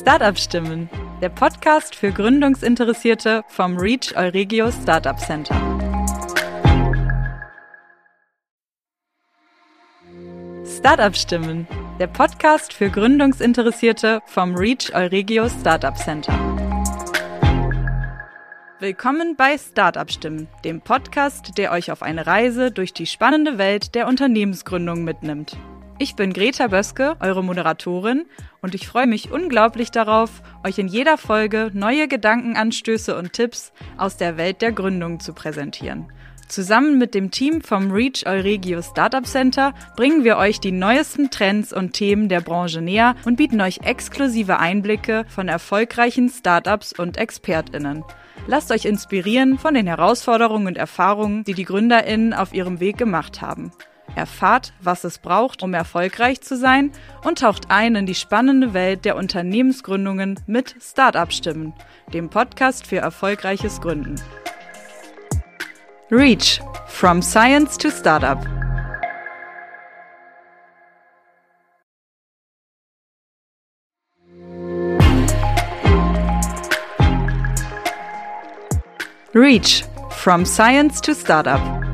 Startup Stimmen, der Podcast für Gründungsinteressierte vom Reach Euregio Startup Center. Startup Stimmen, der Podcast für Gründungsinteressierte vom Reach Euregio Startup Center. Willkommen bei Startup Stimmen, dem Podcast, der euch auf eine Reise durch die spannende Welt der Unternehmensgründung mitnimmt. Ich bin Greta Böske, eure Moderatorin, und ich freue mich unglaublich darauf, euch in jeder Folge neue Gedankenanstöße und Tipps aus der Welt der Gründung zu präsentieren. Zusammen mit dem Team vom Reach Euregio Startup Center bringen wir euch die neuesten Trends und Themen der Branche näher und bieten euch exklusive Einblicke von erfolgreichen Startups und ExpertInnen. Lasst euch inspirieren von den Herausforderungen und Erfahrungen, die die GründerInnen auf ihrem Weg gemacht haben. Erfahrt, was es braucht, um erfolgreich zu sein und taucht ein in die spannende Welt der Unternehmensgründungen mit Startup Stimmen, dem Podcast für erfolgreiches Gründen. Reach from Science to Startup. Reach from Science to Startup